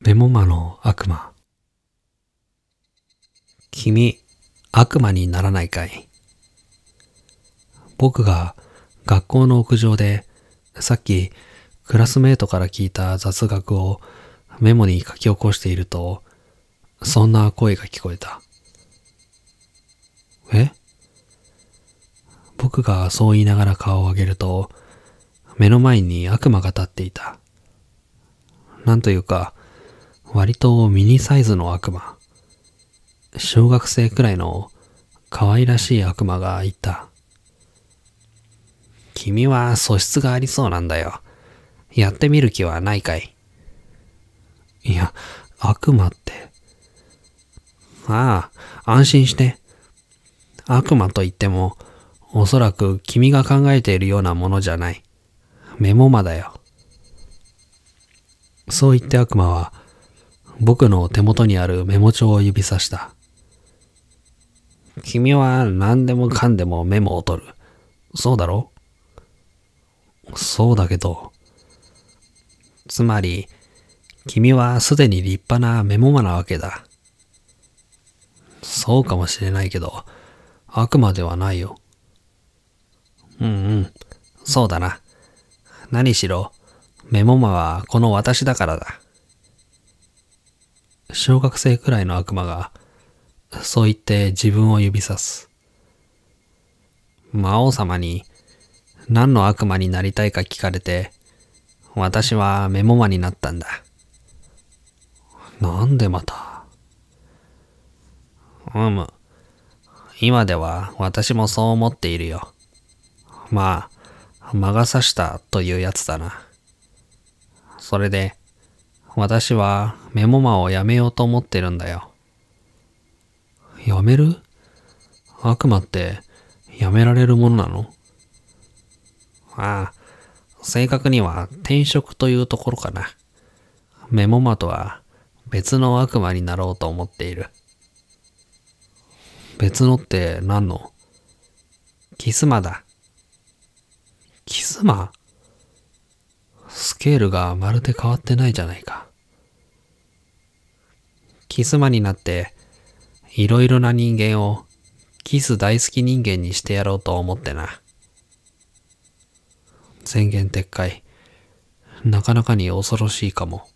メモ魔の悪魔。君、悪魔にならないかい僕が学校の屋上でさっきクラスメートから聞いた雑学をメモに書き起こしていると、そんな声が聞こえた。え？僕がそう言いながら顔を上げると、目の前に悪魔が立っていた。なんというか、割とミニサイズの悪魔。小学生くらいの可愛らしい悪魔がいた。君は素質がありそうなんだよ。やってみる気はないかいいや、悪魔って。ああ、安心して。悪魔と言っても、おそらく君が考えているようなものじゃない。メモ魔だよ。そう言って悪魔は、僕の手元にあるメモ帳を指さした。君は何でもかんでもメモを取る。そうだろ？そうだけど。つまり、君はすでに立派なメモ魔なわけだ。そうかもしれないけど、悪魔ではないよ。うんうん、そうだな。何しろ、メモ魔はこの私だからだ。小学生くらいの悪魔が、そう言って自分を指さす。魔王様に何の悪魔になりたいか聞かれて、私はメモ魔になったんだ。なんでまた？うむ。今では私もそう思っているよ。まあ、魔が差したというやつだな。それで、私はメモマをやめようと思ってるんだよ。やめる？悪魔ってやめられるものなの？ああ、正確には転職というところかな。メモマとは別の悪魔になろうと思っている。別のって何の？キスマだ。キスマ？スケールがまるで変わってないじゃないか。キスマになって、いろいろな人間をキス大好き人間にしてやろうと思ってな。宣言撤回。なかなかに恐ろしいかも。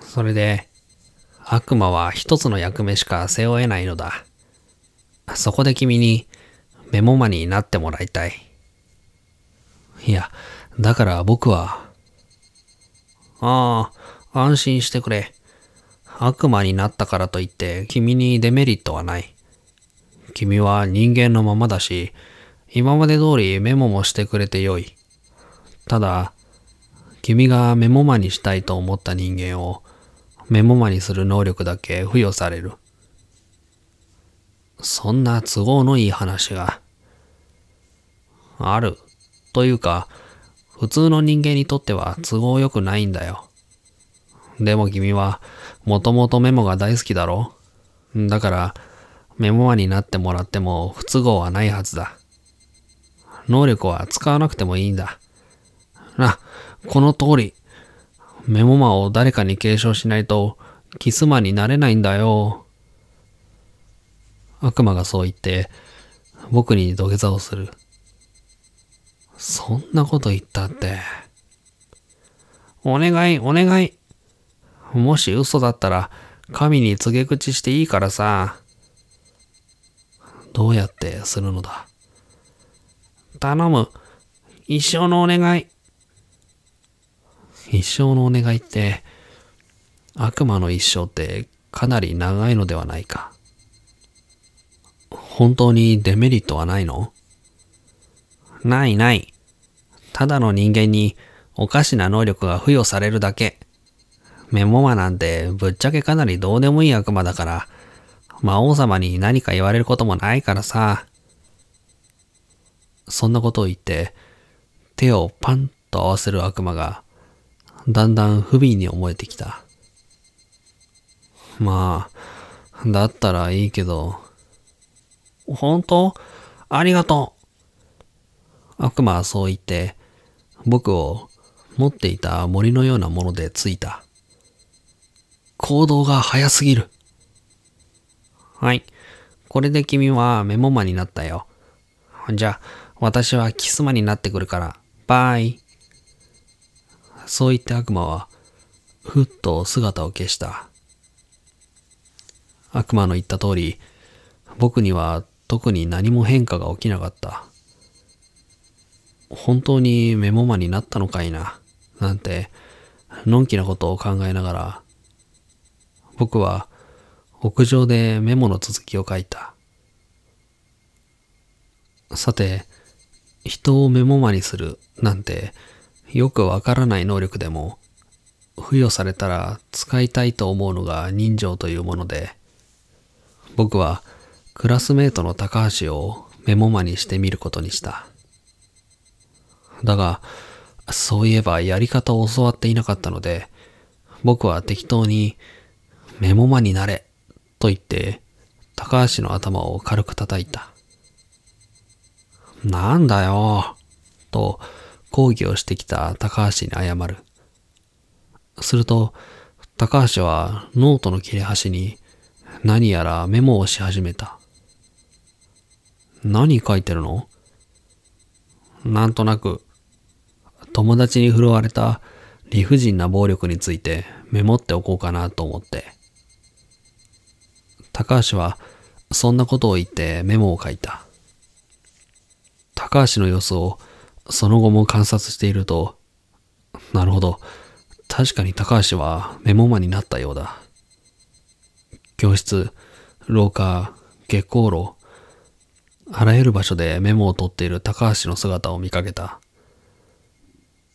それで、悪魔は一つの役目しか背負えないのだ。そこで君にメモマになってもらいたい。いや、だから僕は、ああ、安心してくれ。悪魔になったからといって君にデメリットはない。君は人間のままだし、今まで通りメモもしてくれてよい。ただ、君がメモ魔にしたいと思った人間をメモ魔にする能力だけ付与される。そんな都合のいい話がある。というか、普通の人間にとっては都合良くないんだよ。でも君は、もともとメモが大好きだろ？だから、メモマになってもらっても不都合はないはずだ。能力は使わなくてもいいんだ。な、この通り。メモマを誰かに継承しないと、キスマになれないんだよ。悪魔がそう言って、僕に土下座をする。そんなこと言ったって。お願い、お願い。もし嘘だったら、神に告げ口していいからさ。どうやってするのだ頼む。一生のお願い。一生のお願いって、悪魔の一生ってかなり長いのではないか。本当にデメリットはないの？ないない。ただの人間におかしな能力が付与されるだけ。メモマなんてぶっちゃけかなりどうでもいい悪魔だから、魔王様に何か言われることもないからさ。そんなことを言って、手をパンと合わせる悪魔が、だんだん不憫に思えてきた。まあ、だったらいいけど、本当？ありがとう。悪魔はそう言って、僕を持っていた森のようなものでついた。行動が早すぎる。はい。これで君はメモマになったよ。じゃあ、私はキスマになってくるから、バイ。そう言って悪魔は、ふっと姿を消した。悪魔の言った通り、僕には特に何も変化が起きなかった。本当にメモマになったのかいな、なんて、のんきなことを考えながら、僕は屋上でメモの続きを書いた。さて、人をメモマにするなんてよくわからない能力でも付与されたら使いたいと思うのが人情というもので、僕はクラスメートの高橋をメモマにしてみることにした。だが、そういえばやり方を教わっていなかったので、僕は適当にメモマになれと言って高橋の頭を軽く叩いた。なんだよと抗議をしてきた高橋に謝る。すると、高橋はノートの切れ端に何やらメモをし始めた。何書いてるの？なんとなく、友達に振るわれた理不尽な暴力についてメモっておこうかなと思って。高橋はそんなことを言ってメモを書いた。高橋の様子をその後も観察していると、なるほど。確かに高橋はメモマになったようだ。教室、廊下、月光炉、あらゆる場所でメモを取っている高橋の姿を見かけた。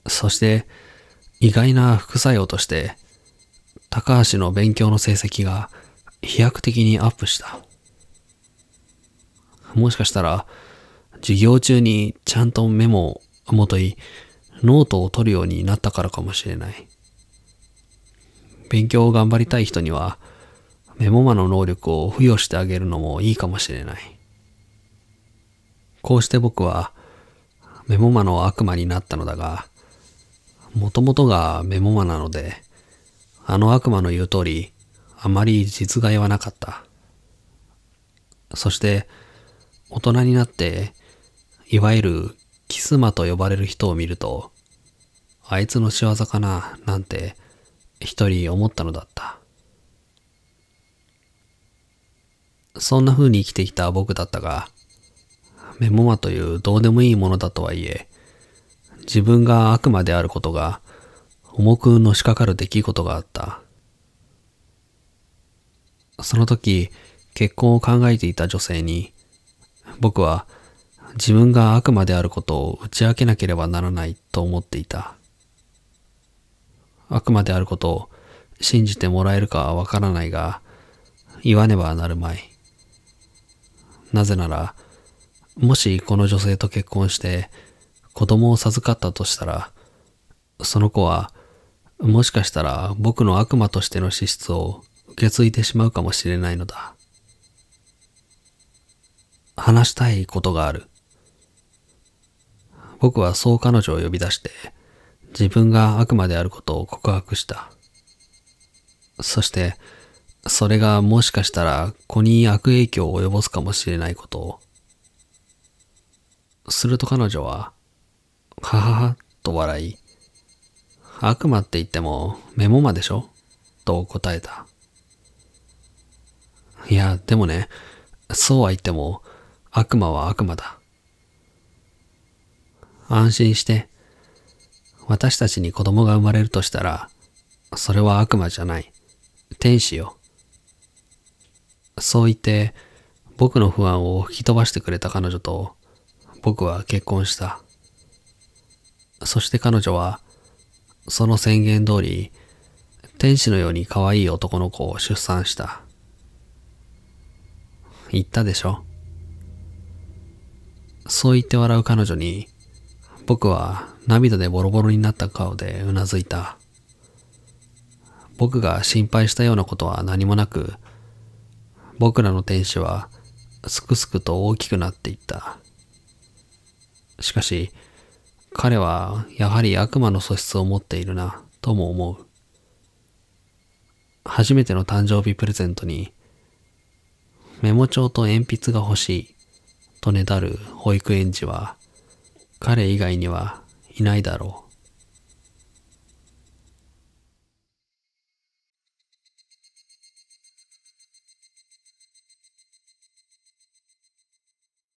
そして、意外な副作用として、高橋の勉強の成績が飛躍的にアップした。もしかしたら、授業中にちゃんとメモをもとい、ノートを取るようになったからかもしれない。勉強を頑張りたい人には、メモ魔の能力を付与してあげるのもいいかもしれない。こうして僕は、メモ魔の悪魔になったのだが、もともとがメモ魔なので、あの悪魔の言う通り、あまり実害はなかった。そして、大人になって、いわゆるキスマと呼ばれる人を見ると、あいつの仕業かな、なんて一人思ったのだった。そんな風に生きてきた僕だったが、メモマというどうでもいいものだとはいえ、自分が悪魔であることが重くのしかかる出来事があった。その時、結婚を考えていた女性に、僕は自分が悪魔であることを打ち明けなければならないと思っていた。悪魔であることを信じてもらえるかはわからないが、言わねばなるまい。なぜなら、もしこの女性と結婚して子供を授かったとしたら、その子はもしかしたら僕の悪魔としての資質を受け継いでしまうかもしれないのだ。話したいことがある。僕はそう彼女を呼び出して自分が悪魔であることを告白した。そして、それがもしかしたら子に悪影響を及ぼすかもしれないことを。すると彼女は、ははは、と笑い、悪魔って言ってもメモマでしょ？と答えた。いや、でもね、そうは言っても悪魔は悪魔だ。安心して、私たちに子供が生まれるとしたら、それは悪魔じゃない。天使よ。そう言って、僕の不安を吹き飛ばしてくれた彼女と、僕は結婚した。そして彼女は、その宣言通り、天使のように可愛い男の子を出産した。言ったでしょ？そう言って笑う彼女に、僕は涙でボロボロになった顔でうなずいた。僕が心配したようなことは何もなく、僕らの天使はすくすくと大きくなっていった。しかし、彼はやはり悪魔の素質を持っているな、とも思う。初めての誕生日プレゼントに、メモ帳と鉛筆が欲しい、とねだる保育園児は、彼以外にはいないだろう。